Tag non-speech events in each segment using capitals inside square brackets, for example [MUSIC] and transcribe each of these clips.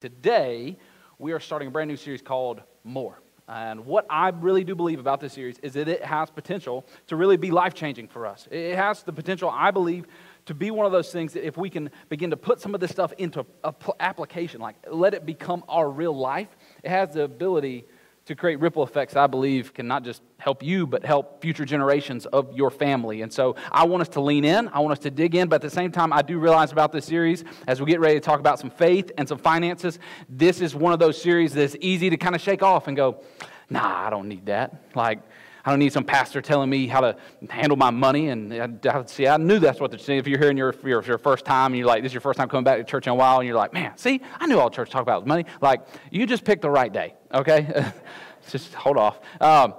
Today, we are starting a brand new series called More. And what I really do believe about this series is that it has potential to really be life changing for us. It has the potential, I believe, to be one of those things that if we can begin to put some of this stuff into application, like let it become our real life, it has the ability to create ripple effects, I believe, can not just help you, but help future generations of your family. And so I want us to lean in, I want us to dig in, but at the same time, I do realize about this series, as we get ready to talk about some faith and some finances, this is one of those series that's easy to kind of shake off and go, nah, I don't need that. Like, I don't need some pastor telling me how to handle my money. And I, see, I knew that's what they're saying. If you're here and you're, your, your first time and you're like, this is your first time coming back to church in a while, and you're like, man, see, I knew all church talk about was money. Like, you just picked the right day, okay? [LAUGHS] just hold off. Um,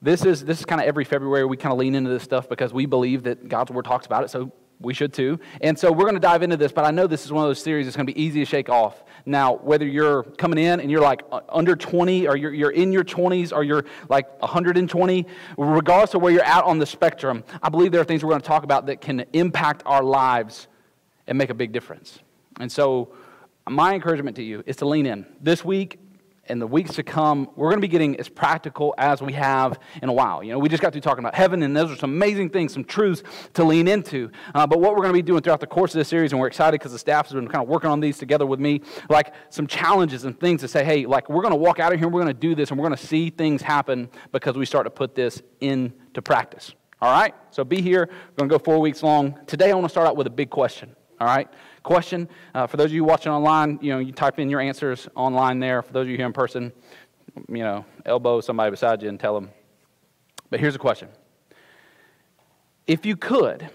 this is, this is kind of every February we kind of lean into this stuff because we believe that God's Word talks about it, so we should too. And so we're going to dive into this, but I know this is one of those series that's going to be easy to shake off. Now, whether you're coming in and you're like under 20, or you're, you're in your 20s, or you're like 120, regardless of where you're at on the spectrum, I believe there are things we're going to talk about that can impact our lives and make a big difference. And so, my encouragement to you is to lean in. This week, in the weeks to come, we're going to be getting as practical as we have in a while. You know, we just got through talking about heaven, and those are some amazing things, some truths to lean into. Uh, but what we're going to be doing throughout the course of this series, and we're excited because the staff has been kind of working on these together with me, like some challenges and things to say, hey, like we're going to walk out of here, and we're going to do this, and we're going to see things happen because we start to put this into practice. All right? So be here. We're going to go four weeks long. Today, I want to start out with a big question. All right? Question. Uh, for those of you watching online, you know, you type in your answers online there. For those of you here in person, you know, elbow somebody beside you and tell them. But here's a question. If you could,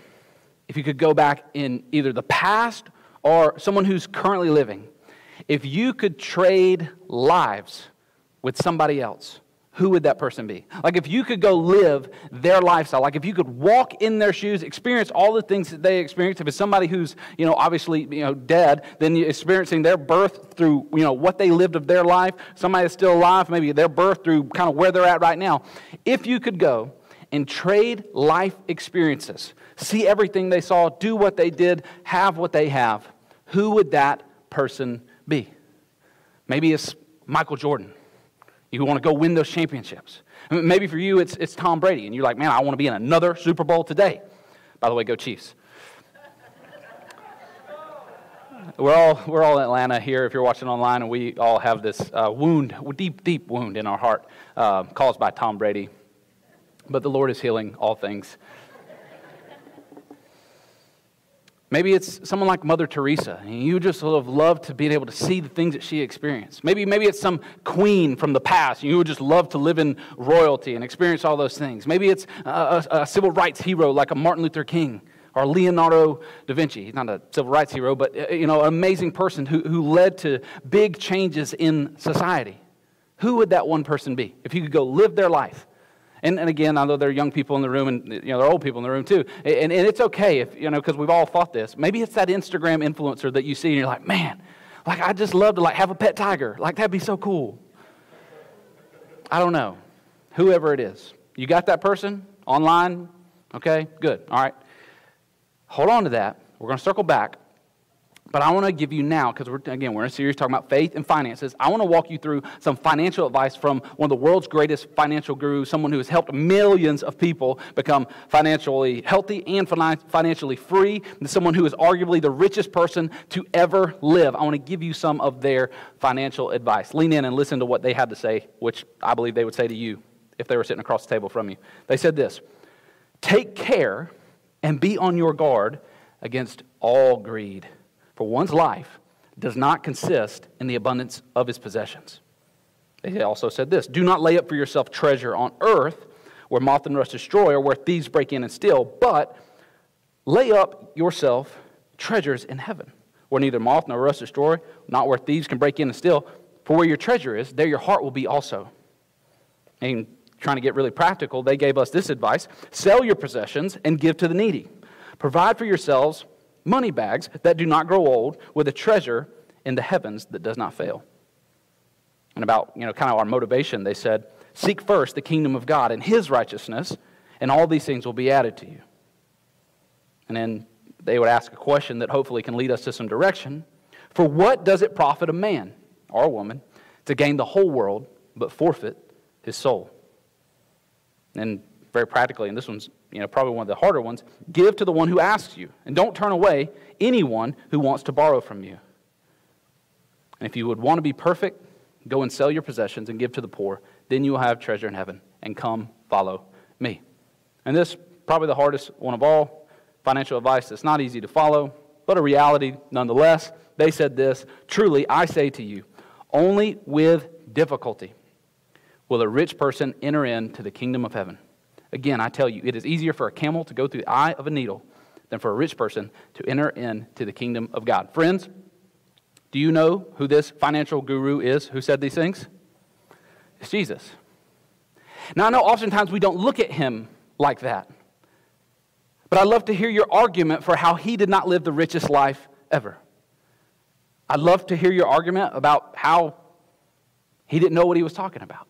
if you could go back in either the past or someone who's currently living, if you could trade lives with somebody else, who would that person be? Like if you could go live their lifestyle, like if you could walk in their shoes, experience all the things that they experienced. If it's somebody who's, you know, obviously, you know, dead, then you're experiencing their birth through, you know, what they lived of their life. Somebody that's still alive, maybe their birth through kind of where they're at right now. If you could go and trade life experiences, see everything they saw, do what they did, have what they have, who would that person be? Maybe it's Michael Jordan. You want to go win those championships. Maybe for you, it's, it's Tom Brady, and you're like, man, I want to be in another Super Bowl today. By the way, go Chiefs. we're all, we're all in Atlanta here if you're watching online, and we all have this uh, wound, deep, deep wound in our heart uh, caused by Tom Brady. But the Lord is healing all things. Maybe it's someone like Mother Teresa, and you just sort of love to be able to see the things that she experienced. Maybe, maybe it's some queen from the past, and you would just love to live in royalty and experience all those things. Maybe it's a, a, a civil rights hero like a Martin Luther King or Leonardo da Vinci. He's not a civil rights hero, but uh, you know, an amazing person who, who led to big changes in society. Who would that one person be if you could go live their life? And, and again, although there are young people in the room and you know, there are old people in the room too. And, and it's okay if, you know, because we've all thought this. Maybe it's that Instagram influencer that you see and you're like, man, like I just love to like have a pet tiger. Like that'd be so cool. I don't know. Whoever it is. You got that person online? Okay, good. All right. Hold on to that. We're going to circle back. But I want to give you now, because we're, again, we're in a series talking about faith and finances. I want to walk you through some financial advice from one of the world's greatest financial gurus, someone who has helped millions of people become financially healthy and financially free, and someone who is arguably the richest person to ever live. I want to give you some of their financial advice. Lean in and listen to what they had to say, which I believe they would say to you if they were sitting across the table from you. They said this Take care and be on your guard against all greed for one's life does not consist in the abundance of his possessions. They also said this Do not lay up for yourself treasure on earth where moth and rust destroy or where thieves break in and steal, but lay up yourself treasures in heaven where neither moth nor rust destroy, not where thieves can break in and steal. For where your treasure is, there your heart will be also. And trying to get really practical, they gave us this advice sell your possessions and give to the needy. Provide for yourselves money bags that do not grow old, with a treasure in the heavens that does not fail. And about, you know, kind of our motivation, they said, Seek first the kingdom of God and his righteousness, and all these things will be added to you. And then they would ask a question that hopefully can lead us to some direction. For what does it profit a man or a woman to gain the whole world but forfeit his soul? And very practically, and this one's you know, probably one of the harder ones, give to the one who asks you, and don't turn away anyone who wants to borrow from you. And if you would want to be perfect, go and sell your possessions and give to the poor. Then you will have treasure in heaven. And come, follow me. And this probably the hardest one of all financial advice. that's not easy to follow, but a reality nonetheless. They said this Truly, I say to you, only with difficulty will a rich person enter into the kingdom of heaven. Again, I tell you, it is easier for a camel to go through the eye of a needle than for a rich person to enter into the kingdom of God. Friends, do you know who this financial guru is who said these things? It's Jesus. Now, I know oftentimes we don't look at him like that, but I'd love to hear your argument for how he did not live the richest life ever. I'd love to hear your argument about how he didn't know what he was talking about.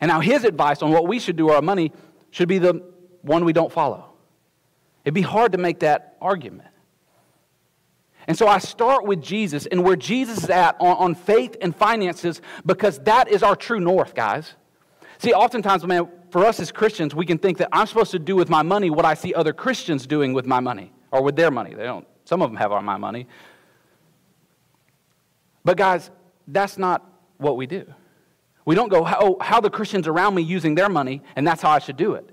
And how his advice on what we should do with our money should be the one we don't follow. It'd be hard to make that argument. And so I start with Jesus and where Jesus is at on, on faith and finances because that is our true north, guys. See, oftentimes, man, for us as Christians, we can think that I'm supposed to do with my money what I see other Christians doing with my money or with their money. They don't, some of them have all my money. But, guys, that's not what we do. We don't go, oh, how the Christians around me using their money, and that's how I should do it.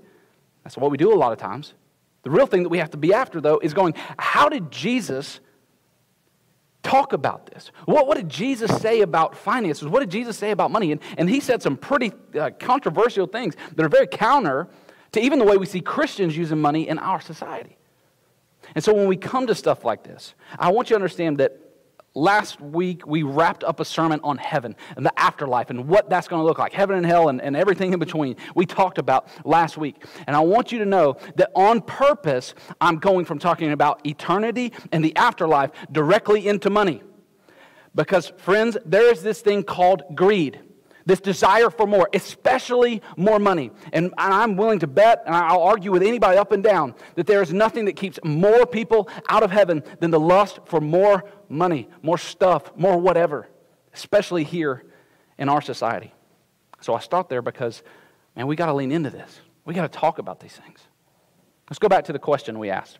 That's what we do a lot of times. The real thing that we have to be after, though, is going, how did Jesus talk about this? What, what did Jesus say about finances? What did Jesus say about money? And, and he said some pretty uh, controversial things that are very counter to even the way we see Christians using money in our society. And so when we come to stuff like this, I want you to understand that last week we wrapped up a sermon on heaven and the afterlife and what that's going to look like heaven and hell and, and everything in between. We talked about last week. And i want you to know that on purpose i'm going from talking about eternity and the afterlife directly into money. Because friends there is this thing called greed this desire for more, especially more money. And I'm willing to bet, and I'll argue with anybody up and down, that there is nothing that keeps more people out of heaven than the lust for more money, more stuff, more whatever, especially here in our society. So I start there because, man, we got to lean into this. We got to talk about these things. Let's go back to the question we asked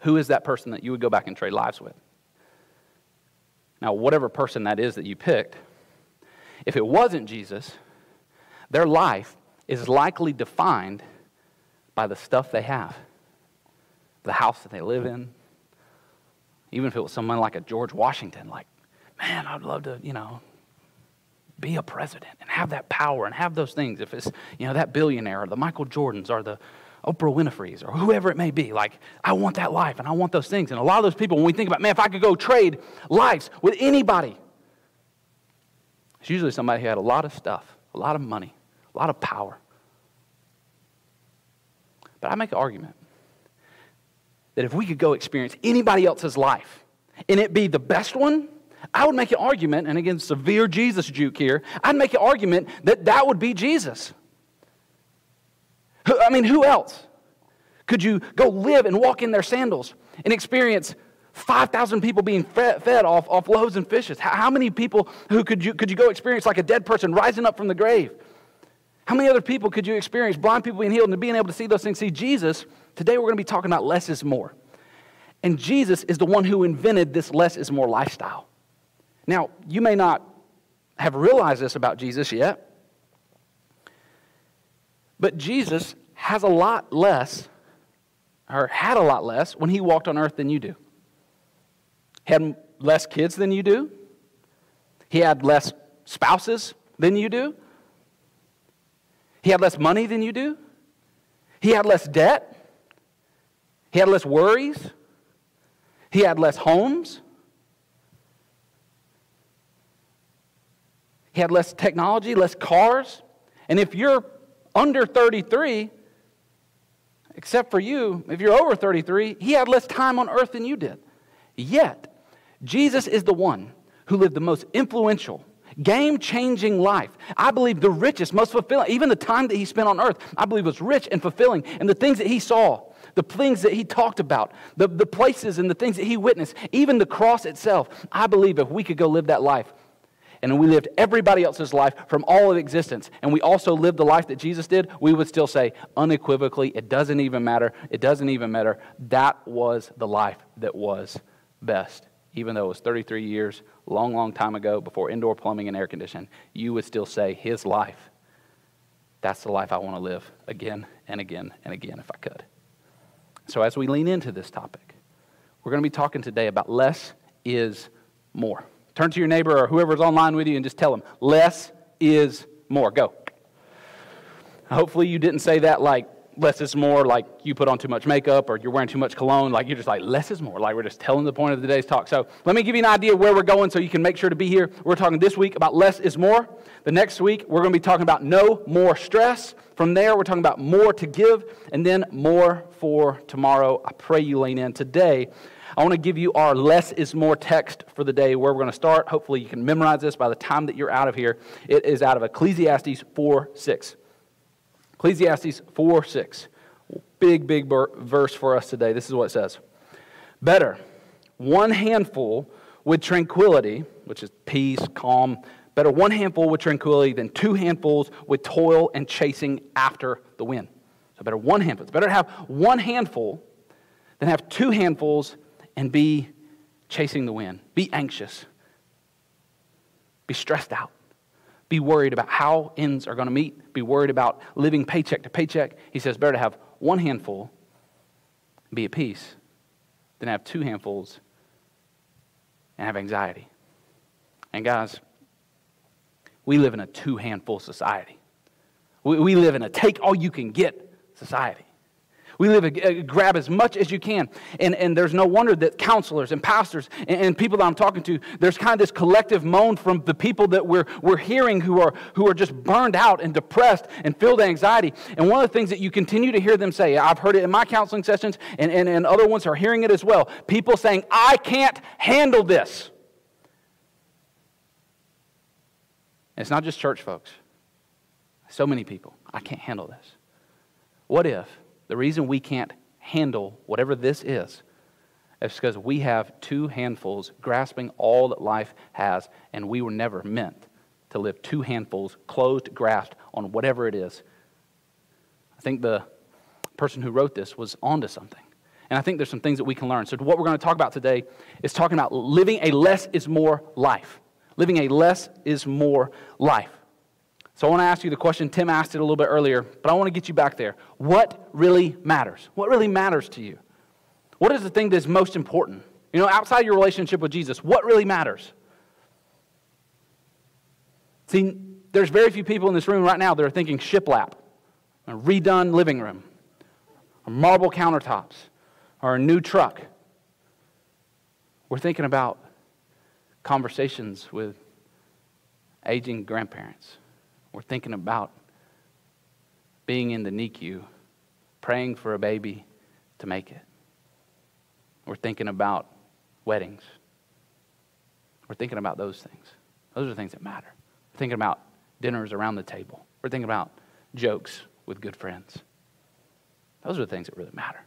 Who is that person that you would go back and trade lives with? Now, whatever person that is that you picked, if it wasn't Jesus, their life is likely defined by the stuff they have, the house that they live in. Even if it was someone like a George Washington, like, man, I'd love to, you know, be a president and have that power and have those things. If it's, you know, that billionaire or the Michael Jordans or the Oprah Winfrey's or whoever it may be, like, I want that life and I want those things. And a lot of those people, when we think about, man, if I could go trade lives with anybody, it's usually somebody who had a lot of stuff, a lot of money, a lot of power. But I make an argument that if we could go experience anybody else's life and it be the best one, I would make an argument, and again, severe Jesus juke here, I'd make an argument that that would be Jesus. I mean, who else? Could you go live and walk in their sandals and experience 5,000 people being fed, fed, off, off loaves and fishes. How, how, many people who could you, could you go experience like a dead person rising up from the grave? How many other people could you experience blind people being healed and being able to see those things? See, Jesus, today we're going to be talking about less is more. And Jesus is the one who invented this less is more lifestyle. Now, you may not have realized this about Jesus yet, but Jesus has a lot less, or had a lot less, when he walked on earth than you do had less kids than you do. He had less spouses than you do. He had less money than you do. He had less debt. He had less worries. He had less homes. He had less technology, less cars. And if you're under 33, except for you, if you're over 33, he had less time on earth than you did. Yet, Jesus is the one who lived the most influential, game changing life. I believe the richest, most fulfilling, even the time that he spent on earth, I believe was rich and fulfilling. And the things that he saw, the things that he talked about, the, the places and the things that he witnessed, even the cross itself. I believe if we could go live that life, and we lived everybody else's life from all of existence, and we also lived the life that Jesus did, we would still say unequivocally, it doesn't even matter. It doesn't even matter. That was the life that was best. Even though it was 33 years, long, long time ago, before indoor plumbing and air conditioning, you would still say his life. That's the life I want to live again and again and again if I could. So, as we lean into this topic, we're going to be talking today about less is more. Turn to your neighbor or whoever's online with you and just tell them, less is more. Go. Hopefully, you didn't say that like less is more, like you put on too much makeup or you're wearing too much cologne. Like you're just like, less is more. Like we're just telling the point of today's talk. So let me give you an idea where we're going so you can make sure to be here. We're talking this week about less is more. The next week, we're going to be talking about no more stress. From there, we're talking about more to give and then more for tomorrow. I pray you lean in. Today, I want to give you our less is more text for the day where we're going to start. Hopefully, you can memorize this by the time that you're out of here. It is out of Ecclesiastes 4 6. Ecclesiastes 4 6. Big, big verse for us today. This is what it says Better one handful with tranquility, which is peace, calm. Better one handful with tranquility than two handfuls with toil and chasing after the wind. So, better one handful. It's better to have one handful than have two handfuls and be chasing the wind. Be anxious. Be stressed out. Be worried about how ends are going to meet. Be worried about living paycheck to paycheck. He says, better to have one handful and be at peace than have two handfuls and have anxiety. And guys, we live in a two handful society. We, we live in a take all you can get society. We live a, grab as much as you can. And, and there's no wonder that counselors and pastors and, and, people that I'm talking to, there's kind of this collective moan from the people that we're, we're hearing who are, who are just burned out and depressed and filled with anxiety. And one of the things that you continue to hear them say, I've heard it in my counseling sessions, and, and, and other ones are hearing it as well. People saying, I can't handle this. And it's not just church folks. So many people, I can't handle this. What if the reason we can't handle whatever this is is because we have two handfuls grasping all that life has, and we were never meant to live two handfuls closed, grasped on whatever it is. I think the person who wrote this was onto something. And I think there's some things that we can learn. So, what we're going to talk about today is talking about living a less is more life. Living a less is more life. So I want to ask you the question Tim asked it a little bit earlier, but I want to get you back there. What really matters? What really matters to you? What is the thing that's most important? You know, outside your relationship with Jesus, what really matters? See, there's very few people in this room right now that are thinking shiplap, a redone living room, or marble countertops, or a new truck. We're thinking about conversations with aging grandparents we're thinking about being in the NICU, praying for a baby to make it. We're thinking about weddings. We're thinking about those things. Those are things that matter. We're thinking about dinners around the table. We're thinking about jokes with good friends. Those are the things that really matter.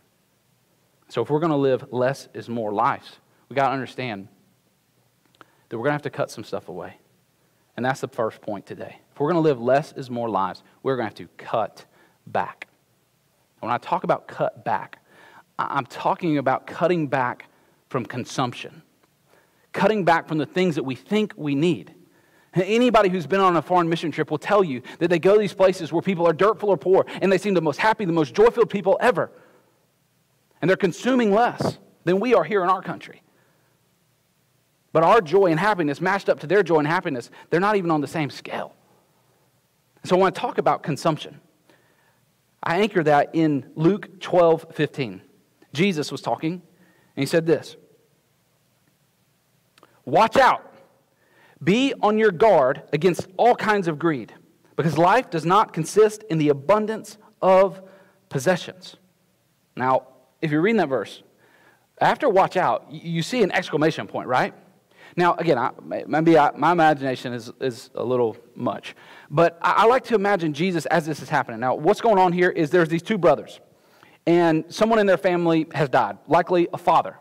So if we're going to live less is more lives, we got to understand that we're going to have to cut some stuff away. And that's the first point today. If we're going to live less is more lives, we're going to have to cut back. when I talk about cut back, I'm talking about cutting back from consumption, cutting back from the things that we think we need. Anybody who's been on a foreign mission trip will tell you that they go to these places where people are dirtful or poor, and they seem the most happy, the most joy filled people ever. And they're consuming less than we are here in our country. But our joy and happiness matched up to their joy and happiness, they're not even on the same scale. So I want to talk about consumption. I anchor that in Luke 12 15. Jesus was talking, and he said this Watch out. Be on your guard against all kinds of greed, because life does not consist in the abundance of possessions. Now, if you're reading that verse, after watch out, you see an exclamation point, right? Now, again, I, maybe I, my imagination is, is a little much, but I, I like to imagine Jesus as this is happening. Now, what's going on here is there's these two brothers, and someone in their family has died, likely a father.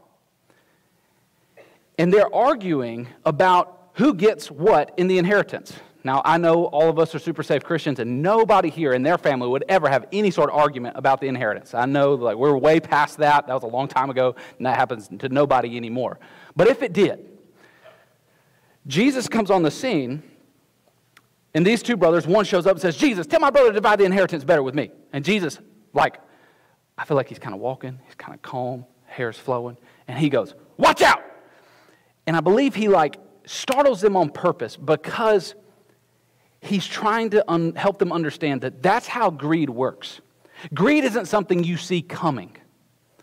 And they're arguing about who gets what in the inheritance. Now, I know all of us are super safe Christians, and nobody here in their family would ever have any sort of argument about the inheritance. I know like we're way past that. That was a long time ago, and that happens to nobody anymore. But if it did, Jesus comes on the scene, and these two brothers, one shows up and says, Jesus, tell my brother to divide the inheritance better with me. And Jesus, like, I feel like he's kind of walking, he's kind of calm, hair's flowing, and he goes, Watch out! And I believe he like startles them on purpose because he's trying to un- help them understand that that's how greed works. Greed isn't something you see coming.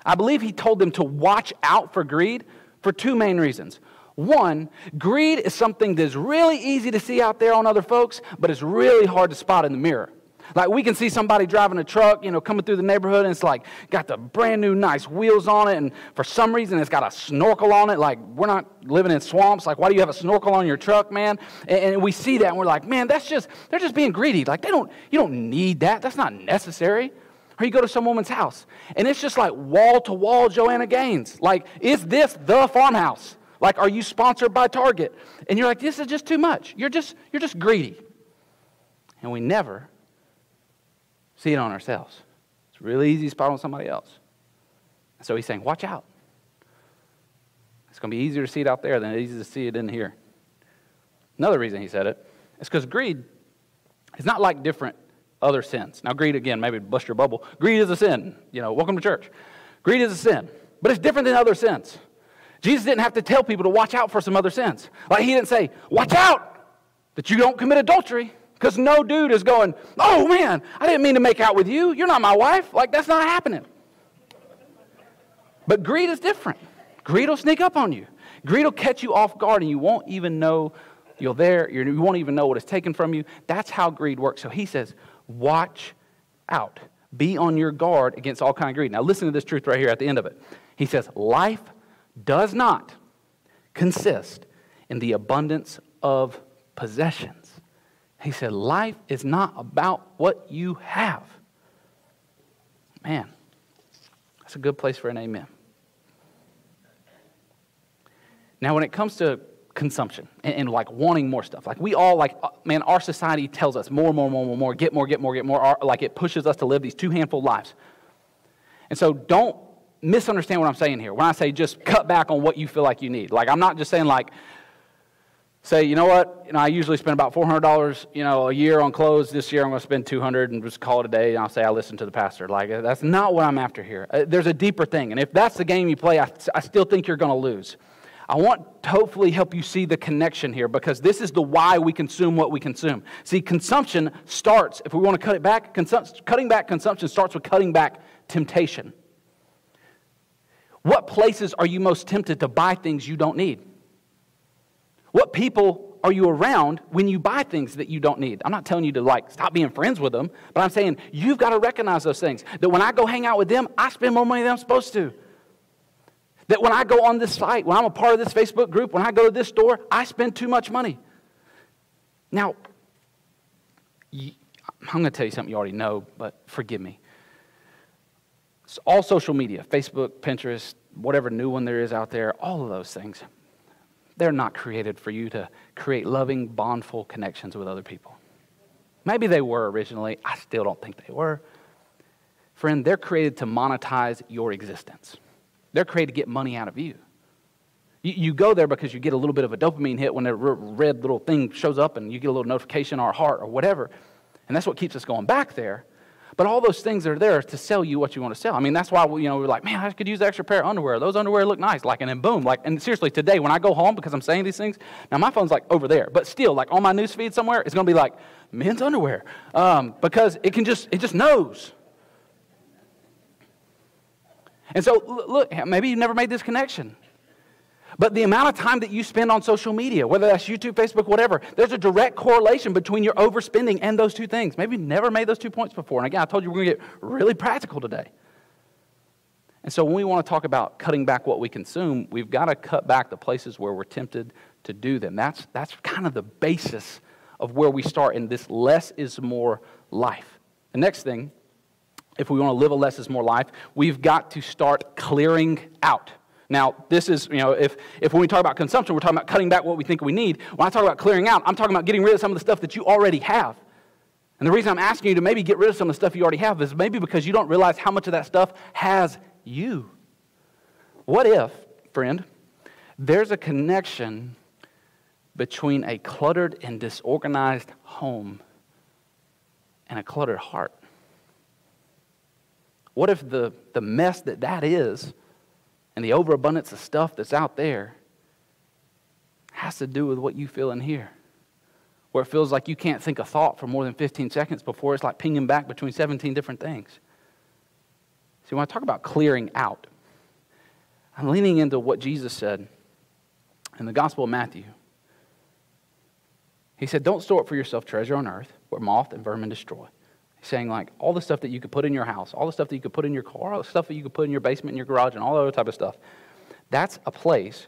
I believe he told them to watch out for greed for two main reasons. One, greed is something that's really easy to see out there on other folks, but it's really hard to spot in the mirror. Like we can see somebody driving a truck, you know, coming through the neighborhood, and it's like got the brand new nice wheels on it, and for some reason it's got a snorkel on it. Like we're not living in swamps. Like why do you have a snorkel on your truck, man? And, and we see that, and we're like, man, that's just they're just being greedy. Like they don't, you don't need that. That's not necessary. Or you go to some woman's house, and it's just like wall to wall Joanna Gaines. Like, is this the farmhouse? Like, are you sponsored by Target? And you're like, this is just too much. You're just, you're just greedy. And we never see it on ourselves. It's really easy to spot on somebody else. So he's saying, watch out. It's going to be easier to see it out there than it is to see it in here. Another reason he said it is because greed is not like different other sins. Now, greed, again, maybe bust your bubble. Greed is a sin. You know, welcome to church. Greed is a sin, but it's different than other sins. Jesus didn't have to tell people to watch out for some other sins. Like, he didn't say, watch out that you don't commit adultery. Because no dude is going, oh man, I didn't mean to make out with you. You're not my wife. Like, that's not happening. But greed is different. Greed will sneak up on you. Greed will catch you off guard and you won't even know you're there. You're, you won't even know what is taken from you. That's how greed works. So he says, watch out. Be on your guard against all kind of greed. Now listen to this truth right here at the end of it. He says, life does not consist in the abundance of possessions. He said, Life is not about what you have. Man, that's a good place for an amen. Now, when it comes to consumption and, and, like wanting more stuff, like we all, like, uh, man, our society tells us more, more, more, more, more, get more, get more, get more. Our, like it pushes us to live these two handful lives. And so don't misunderstand what I'm saying here. When I say just cut back on what you feel like you need, like I'm not just saying like, say, you know what, you know, I usually spend about $400, you know, a year on clothes. This year I'm going to spend 200 and just call it a day. And I'll say I listen to the pastor. Like that's not what I'm after here. Uh, there's a deeper thing. And if that's the game you play, I, I still think you're going to lose. I want to hopefully help you see the connection here because this is the why we consume what we consume. See, consumption starts, if we want to cut it back, cutting back consumption starts with cutting back temptation. What places are you most tempted to buy things you don't need? What people are you around when you buy things that you don't need? I'm not telling you to like stop being friends with them, but I'm saying you've got to recognize those things. That when I go hang out with them, I spend more money than I'm supposed to. That when I go on this site, when I'm a part of this Facebook group, when I go to this store, I spend too much money. Now, I'm going to tell you something you already know, but forgive me. All social media Facebook, Pinterest, whatever new one there is out there, all of those things. They're not created for you to create loving, bondful connections with other people. Maybe they were originally. I still don't think they were. Friend, they're created to monetize your existence. They're created to get money out of you. You, you go there because you get a little bit of a dopamine hit when a red little thing shows up and you get a little notification or a heart or whatever. And that's what keeps us going back there. But all those things are there to sell you what you want to sell. I mean, that's why we, you know, we're like, man, I could use an extra pair of underwear. Those underwear look nice. Like, and then boom, like, and seriously, today when I go home because I'm saying these things, now my phone's like over there, but still, like on my news feed somewhere, it's going to be like men's underwear um, because it can just, it just knows. And so, look, maybe you never made this connection. But the amount of time that you spend on social media, whether that's YouTube, Facebook, whatever, there's a direct correlation between your overspending and those two things. Maybe you've never made those two points before. And again, I told you we're going to get really practical today. And so when we want to talk about cutting back what we consume, we've got to cut back the places where we're tempted to do them. That's, that's kind of the basis of where we start in this less is more life. The next thing if we want to live a less is more life, we've got to start clearing out. Now, this is, you know, if, if when we talk about consumption, we're talking about cutting back what we think we need. When I talk about clearing out, I'm talking about getting rid of some of the stuff that you already have. And the reason I'm asking you to maybe get rid of some of the stuff you already have is maybe because you don't realize how much of that stuff has you. What if, friend, there's a connection between a cluttered and disorganized home and a cluttered heart? What if the, the mess that that is and the overabundance of stuff that's out there has to do with what you feel in here? Where it feels like you can't think a thought for more than 15 seconds before it's like pinging back between 17 different things. See, when I talk about clearing out, I'm leaning into what Jesus said in the Gospel of Matthew. He said, Don't store up for yourself treasure on earth where moth and vermin destroy saying like all the stuff that you could put in your house, all the stuff that you could put in your car, all the stuff that you could put in your basement, in your garage, and all that other type of stuff. That's a place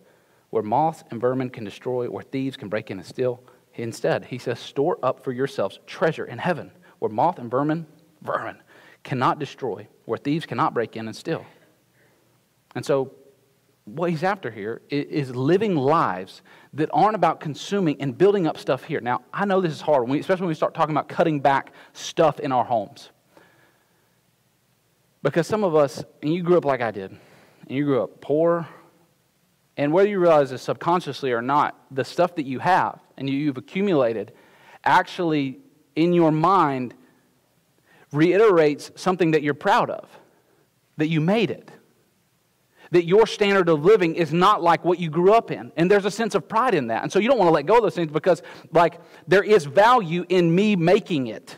where moths and vermin can destroy, where thieves can break in and steal. Instead, he says, store up for yourselves treasure in heaven, where moth and vermin, vermin, cannot destroy, where thieves cannot break in and steal. And so what he's after here is living lives that aren't about consuming and building up stuff here. Now, I know this is hard, especially when we start talking about cutting back stuff in our homes. Because some of us, and you grew up like I did, and you grew up poor, and whether you realize this subconsciously or not, the stuff that you have and you've accumulated actually, in your mind, reiterates something that you're proud of, that you made it that your standard of living is not like what you grew up in. And there's a sense of pride in that. And so you don't want to let go of those things because, like, there is value in me making it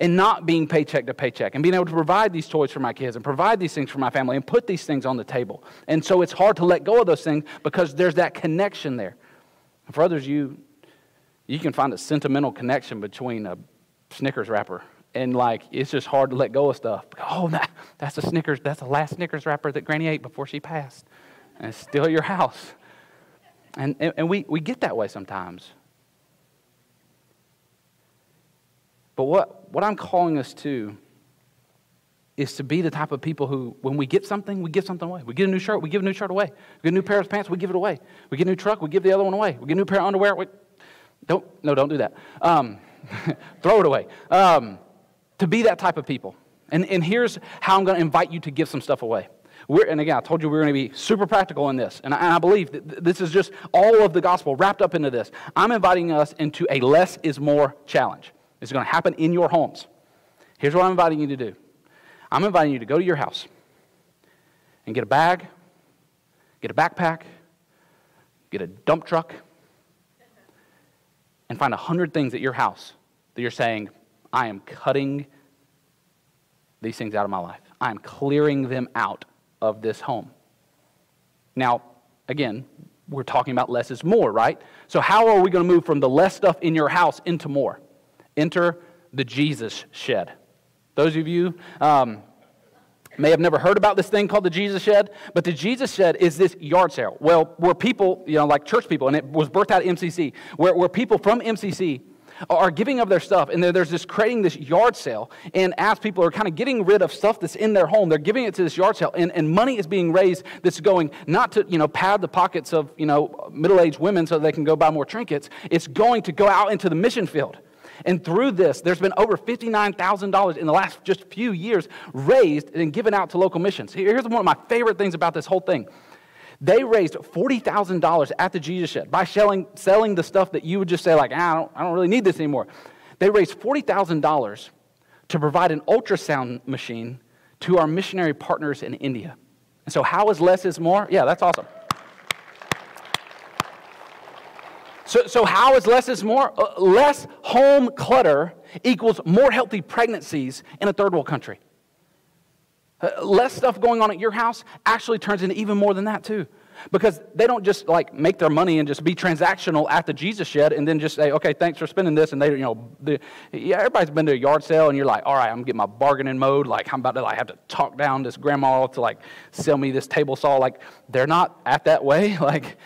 and not being paycheck to paycheck and being able to provide these toys for my kids and provide these things for my family and put these things on the table. And so it's hard to let go of those things because there's that connection there. And for others, you, you can find a sentimental connection between a Snickers wrapper and like it's just hard to let go of stuff. Oh, that, that's a Snickers. That's the last Snickers wrapper that Granny ate before she passed, and it's still your house. And, and, and we, we get that way sometimes. But what, what I'm calling us to is to be the type of people who, when we get something, we give something away. We get a new shirt, we give a new shirt away. We get a new pair of pants, we give it away. We get a new truck, we give the other one away. We get a new pair of underwear, we, don't, no, don't do that. Um, [LAUGHS] throw it away. Um, to be that type of people. And, and here's how I'm going to invite you to give some stuff away. We're, and again, I told you we are going to be super practical in this. And I, and I believe this is just all of the gospel wrapped up into this. I'm inviting us into a less is more challenge. It's going to happen in your homes. Here's what I'm inviting you to do I'm inviting you to go to your house and get a bag, get a backpack, get a dump truck, and find a hundred things at your house that you're saying, I am cutting these things out of my life. I am clearing them out of this home. Now, again, we're talking about less is more, right? So, how are we going to move from the less stuff in your house into more? Enter the Jesus shed. Those of you um, may have never heard about this thing called the Jesus shed, but the Jesus shed is this yard sale. Well, where people, you know, like church people, and it was birthed out of MCC, where, where people from MCC are giving of their stuff, and there's this creating this yard sale. And as people are kind of getting rid of stuff that's in their home, they're giving it to this yard sale, and, and money is being raised that's going not to you know pad the pockets of you know middle-aged women so they can go buy more trinkets. It's going to go out into the mission field. And through this, there's been over $59,000 in the last just few years raised and given out to local missions. Here's one of my favorite things about this whole thing. They raised $40,000 at the Jesus Shed by selling, selling the stuff that you would just say, like, ah, I, don't, I don't really need this anymore. They raised $40,000 to provide an ultrasound machine to our missionary partners in India. And so, how is less is more? Yeah, that's awesome. So, so how is less is more? Uh, less home clutter equals more healthy pregnancies in a third world country. Uh, less stuff going on at your house actually turns into even more than that, too. Because they don't just like make their money and just be transactional at the Jesus shed and then just say, okay, thanks for spending this. And they, you know, yeah, everybody's been to a yard sale and you're like, all right, I'm getting my bargaining mode. Like, I'm about to like have to talk down this grandma to like sell me this table saw. Like, they're not at that way. [LAUGHS] Like,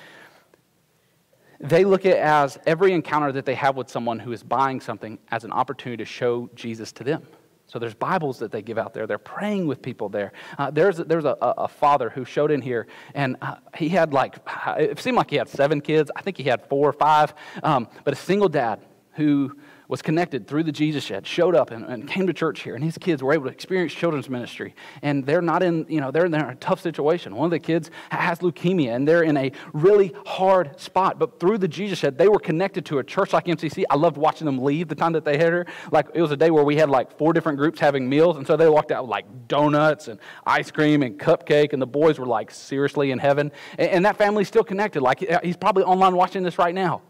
they look at as every encounter that they have with someone who is buying something as an opportunity to show Jesus to them. So there's Bibles that they give out there. They're praying with people there. Uh, there's there's a, a, father who showed in here, and uh, he had like it seemed like he had seven kids. I think he had four or five, um, but a single dad who was connected through the Jesus Shed, showed up and, and, came to church here, and his kids were able to experience children's ministry. And they're not in, you know, they're in a tough situation. One of the kids has leukemia, and they're in a really hard spot. But through the Jesus Shed, they were connected to a church like MCC. I loved watching them leave the time that they had her. Like, it was a day where we had like four different groups having meals, and so they walked out with like donuts and ice cream and cupcake, and the boys were like seriously in heaven. And, and that family's still connected. Like, he's probably online watching this right now.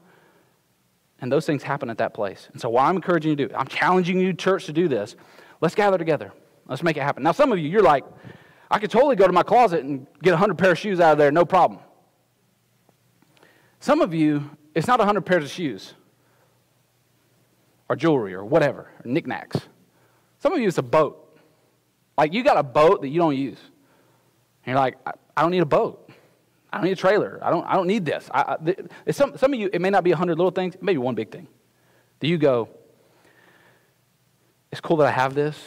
And those things happen at that place. And so, what I'm encouraging you to do, I'm challenging you, church, to do this. Let's gather together. Let's make it happen. Now, some of you, you're like, I could totally go to my closet and get 100 pair of shoes out of there, no problem. Some of you, it's not 100 pairs of shoes or jewelry or whatever, or knickknacks. Some of you, it's a boat. Like, you got a boat that you don't use. And you're like, I, I don't need a boat. I don't need a trailer. I don't, I don't need this. I, I, some, some of you, it may not be a hundred little things, maybe one big thing. Do you go, it's cool that I have this,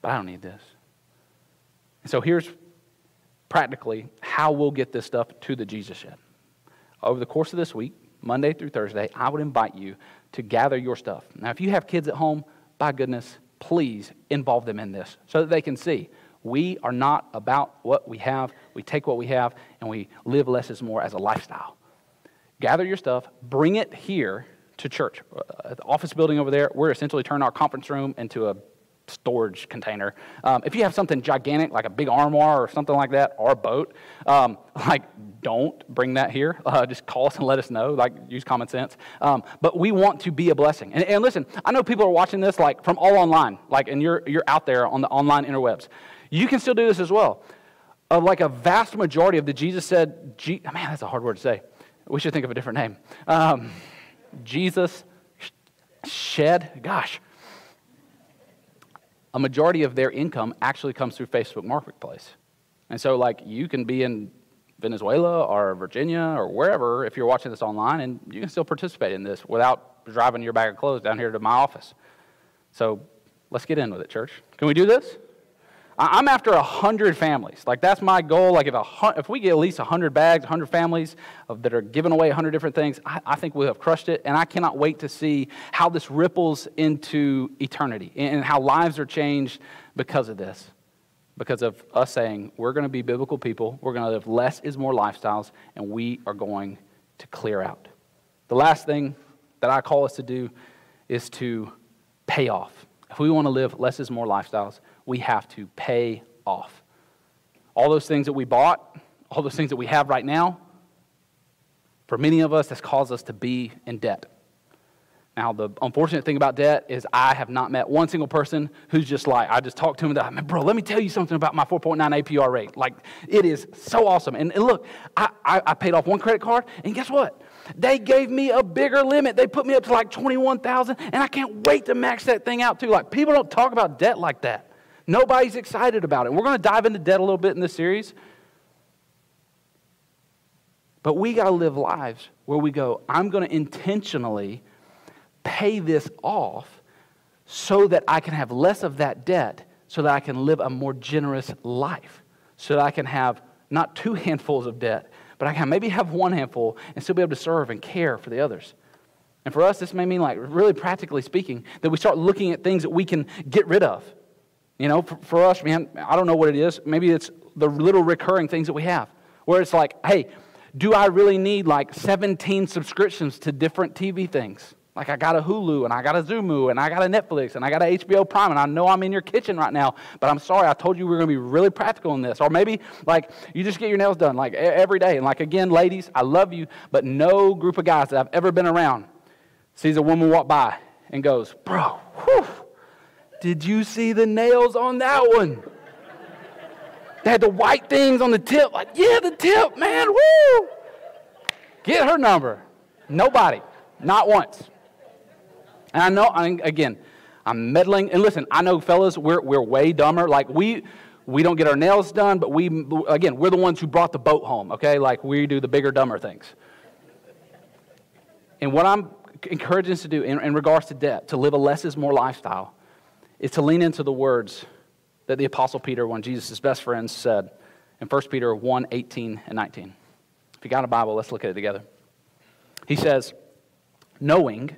but I don't need this. And so here's practically how we'll get this stuff to the Jesus shed. Over the course of this week, Monday through Thursday, I would invite you to gather your stuff. Now, if you have kids at home, by goodness, please involve them in this so that they can see we are not about what we have. We take what we have and we live less is more as a lifestyle. Gather your stuff, bring it here to church. Uh, the office building over there, we're essentially turning our conference room into a storage container. Um, if you have something gigantic like a big armoire or something like that, or a boat, um, [LAUGHS] like don't bring that here. Uh, just call us and let us know. Like use common sense. Um, but we want to be a blessing. And, and, listen, I know people are watching this like from all online, like and you're you're out there on the online interwebs. You can still do this as well. Uh, like a vast majority of the Jesus said, G- man, that's a hard word to say. We should think of a different name. Um, Jesus shed, gosh, a majority of their income actually comes through Facebook Marketplace. And so, like, you can be in Venezuela or Virginia or wherever if you're watching this online, and you can still participate in this without driving your bag of clothes down here to my office. So, let's get in with it, church. Can we do this? I'm after 100 families. Like, that's my goal. Like, if, a, if we get at least 100 bags, 100 families of, that are giving away 100 different things, I, I, think we'll have crushed it. And I cannot wait to see how this ripples into eternity and how lives are changed because of this. Because of us saying, we're going to be biblical people, we're going to live less is more lifestyles, and we are going to clear out. The last thing that I call us to do is to pay off. If we want to live less is more lifestyles, we have to pay off. All those things that we bought, all those things that we have right now, for many of us, has caused us to be in debt. Now, the unfortunate thing about debt is I have not met one single person who's just like, I just talked to him and bro, let me tell you something about my 4.9 APR rate. Like, it is so awesome. And, and look, I, I, I, paid off one credit card, and guess what? They gave me a bigger limit. They put me up to like 21,000, and I can't wait to max that thing out too. Like, people don't talk about debt like that. Nobody's excited about it. We're going to dive into debt a little bit in this series. But we got to live lives where we go, I'm going to intentionally pay this off so that I can have less of that debt, so that I can live a more generous life, so that I can have not two [LAUGHS] handfuls of debt, but I can maybe have one handful and still be able to serve and care for the others. And for us, this may mean, like, really practically speaking, that we start looking at things that we can get rid of. You know, for, for us, man, I don't know what it is. Maybe it's the little recurring things that we have, where it's like, hey, do I really need like 17 subscriptions to different TV things? Like I got a Hulu and I got a Xumo and I got a Netflix and I got a HBO Prime and I know I'm in your kitchen right now, but I'm sorry, I told you we are going to be really practical in this. Or maybe like you just get your nails done like every day. And like again, ladies, I love you, but no group of guys that I've ever been around sees a woman walk by and goes, bro, whew, did you see the nails on that one? They had the white things on the tip. Like, yeah, the tip, man, woo! Get her number. Nobody, not once. And I know, I again, I'm meddling. And listen, I know, fellas, we're, we're way dumber. Like, we, we don't get our nails done, but we, again, we're the ones who brought the boat home, okay? Like, we do the bigger, dumber things. And what I'm encouraging us to do in, in regards to debt, to live a less is more lifestyle, is to lean into the words that the Apostle Peter, one of Jesus' best friends, said in 1 Peter 1 18 and 19. If you got a Bible, let's look at it together. He says, Knowing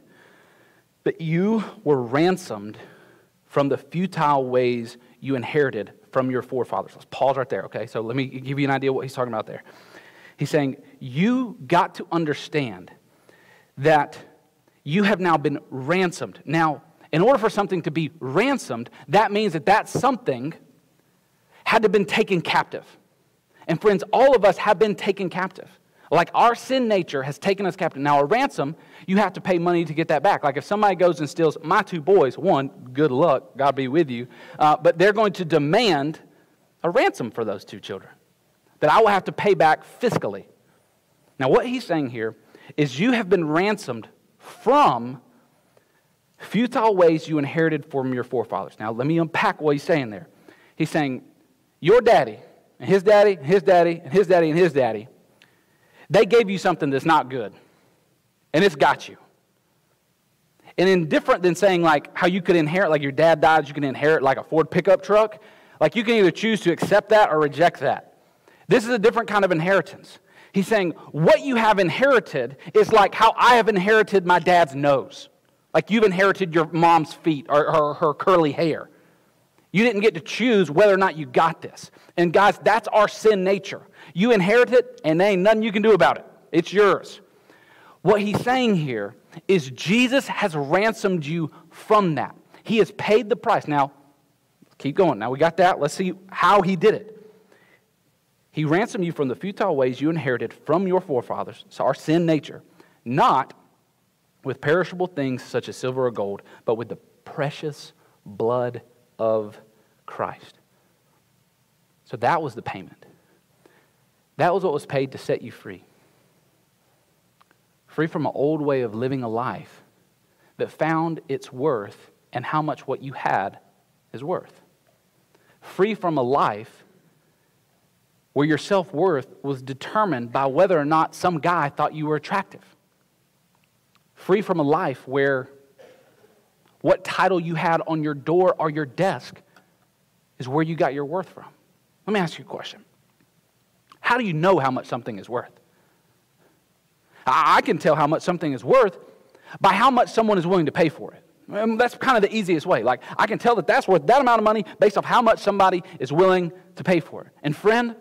that you were ransomed from the futile ways you inherited from your forefathers. Let's pause right there, okay? So let me give you an idea what he's talking about there. He's saying, You got to understand that you have now been ransomed. Now, in order for something to be ransomed, that means that that something had to have been taken captive. And friends, all of us have been taken captive. Like our sin nature has taken us captive. Now, a ransom, you have to pay money to get that back. Like if somebody goes and steals my two boys, one, good luck, God be with you, uh, but they're going to demand a ransom for those two children that I will have to pay back fiscally. Now, what he's saying here is you have been ransomed from futile ways you inherited from your forefathers. Now, let me unpack what he's saying there. He's saying, Your daddy, and his daddy, and his daddy, and his daddy, and his daddy, they gave you something that's not good, and it's got you. And in different than saying like how you could inherit, like your dad died, you can inherit like a Ford pickup truck. Like you can either choose to accept that or reject that. This is a different kind of inheritance. He's saying what you have inherited is like how I have inherited my dad's nose. Like you've inherited your mom's feet or her, her curly hair. You didn't get to choose whether or not you got this. And guys, that's our sin nature. You inherit it, and there ain't nothing you can do about it. It's yours. What he's saying here is Jesus has ransomed you from that. He has paid the price. Now, keep going. Now we got that. Let's see how he did it. He ransomed you from the futile ways you inherited from your forefathers, so our sin nature, not with perishable things such as silver or gold, but with the precious blood of Christ. So that was the payment. That was what was paid to set you free. Free from an old way of living a life that found its worth and how much what you had is worth. Free from a life where your self worth was determined by whether or not some guy thought you were attractive free from a life where what title you had on your door or your desk is where you got your worth from. Let me ask you a question. How do you know how much something is worth? I can tell how much something is worth by how much someone is willing to pay for it. And that's kind of the easiest way. Like, I can tell that that's worth that amount of money based off how much somebody is willing to pay for it. And, friend,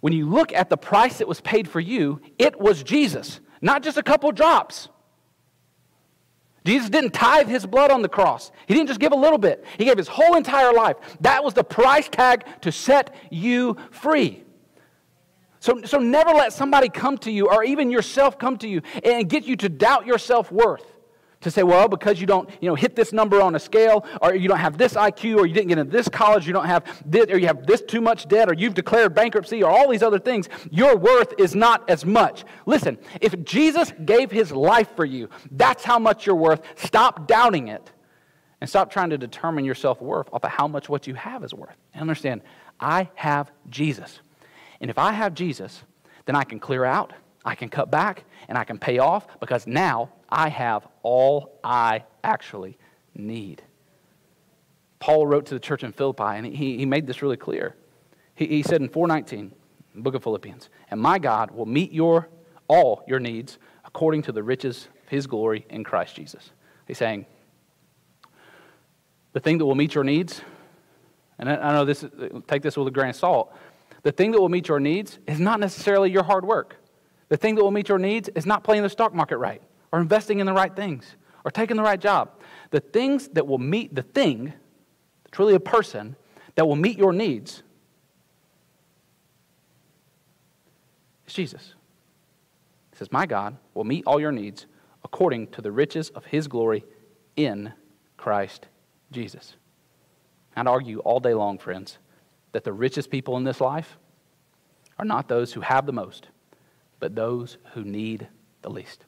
when you look at the price that was paid for you, it was Jesus. Not just a couple drops. Jesus didn't tithe his blood on the cross. He didn't just give a little bit. He gave his whole entire life. That was the price tag to set you free. So, so never let somebody come to you or even yourself come to you and get you to doubt your self worth to say, well, because you don't, you know, hit this number on a scale, or you don't have this IQ, or you didn't get into this college, you don't have this, or you have this too much debt, or you've declared bankruptcy, or all these other things, your worth is not as much. Listen, if Jesus gave his life for you, that's how much you're worth. Stop doubting it. And stop trying to determine your self worth off of how much what you have is worth. And understand, I have Jesus. And if I have Jesus, then I can clear out, I can cut back, and I can pay off because now I have all I actually need. Paul wrote to the church in Philippi, and he, he made this really clear. He, he said in 419, book of Philippians, and my God will meet your all your needs according to the riches of his glory in Christ Jesus. He's saying, the thing that will meet your needs, and I know this, take this with a grain of salt, the thing that will meet your needs is not necessarily your hard work. The thing that will meet your needs is not playing the stock market right or investing in the right things or taking the right job. The things that will meet the thing, truly a person, that will meet your needs is Jesus. He says, My God will meet all your needs according to the riches of his glory in Christ Jesus. I'd argue all day long, friends, that the richest people in this life are not those who have the most, but those who need the least.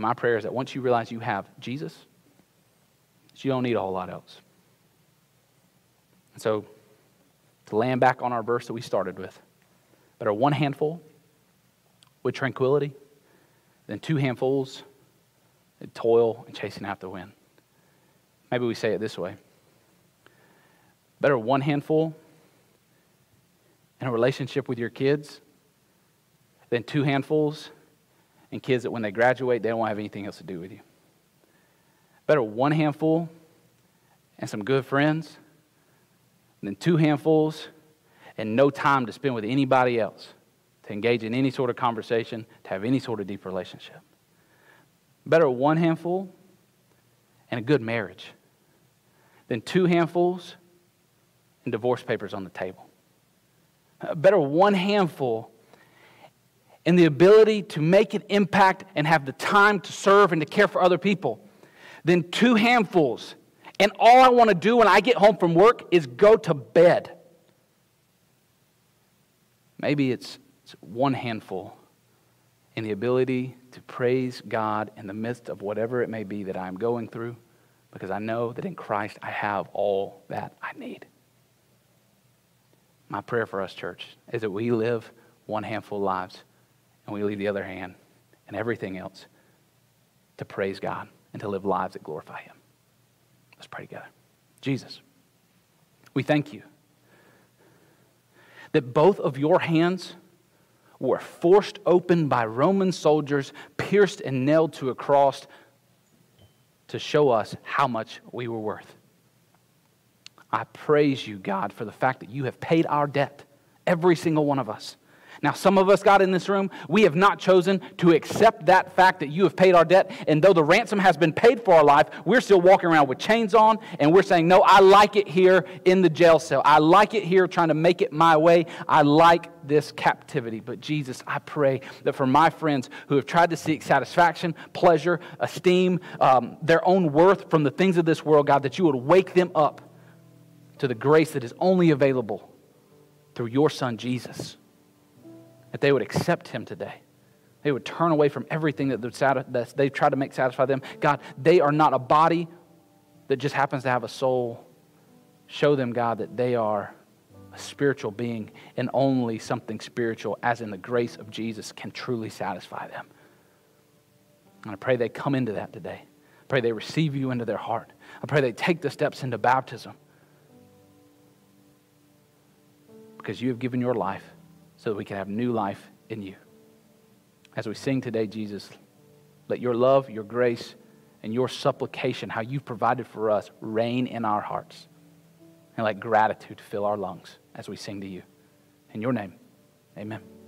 And my prayer is that once you realize you have Jesus, you don't need a whole lot else. And so, to land back on our verse that we started with, better one handful with tranquility than two handfuls in toil and chasing after wind. Maybe we say it this way Better one handful in a relationship with your kids than two handfuls and kids that when they graduate, they don't have anything else to do with you. Better one handful and some good friends than two handfuls and no time to spend with anybody else, to engage in any sort of conversation, to have any sort of deep relationship. Better one handful and a good marriage than two handfuls and divorce papers on the table. Better one handful and the ability to make an impact and have the time to serve and to care for other people than two handfuls. And all I want to do when I get home from work is go to bed. Maybe it's, it's one handful in the ability to praise God in the midst of whatever it may be that I'm going through because I know that in Christ I have all that I need. My prayer for us, church, is that we live one handful lives and we leave the other hand and everything else to praise God and to live lives that glorify Him. Let's pray together. Jesus, we thank you that both of your hands were forced open by Roman soldiers, pierced and nailed to a cross to show us how much we were worth. I praise you, God, for the fact that you have paid our debt, every single one of us. Now, some of us, God, in this room, we have not chosen to accept that fact that you have paid our debt. And though the ransom has been paid for our life, we're still walking around with chains on and we're saying, No, I like it here in the jail cell. I like it here trying to make it my way. I like this captivity. But Jesus, I pray that for my friends who have tried to seek satisfaction, pleasure, esteem, um, their own worth from the things of this world, God, that you would wake them up to the grace that is only available through your Son, Jesus that they would accept him today. They would turn away from everything that they try to make satisfy them. God, they are not a body that just happens to have a soul. Show them, God, that they are a spiritual being and only something spiritual, as in the grace of Jesus, can truly satisfy them. And I pray they come into that today. I pray they receive you into their heart. I pray they take the steps into baptism because you have given your life so that we can have new life in you. As we sing today, Jesus, let your love, your grace, and your supplication, how you've provided for us, reign in our hearts. And let gratitude fill our lungs as we sing to you. In your name, amen.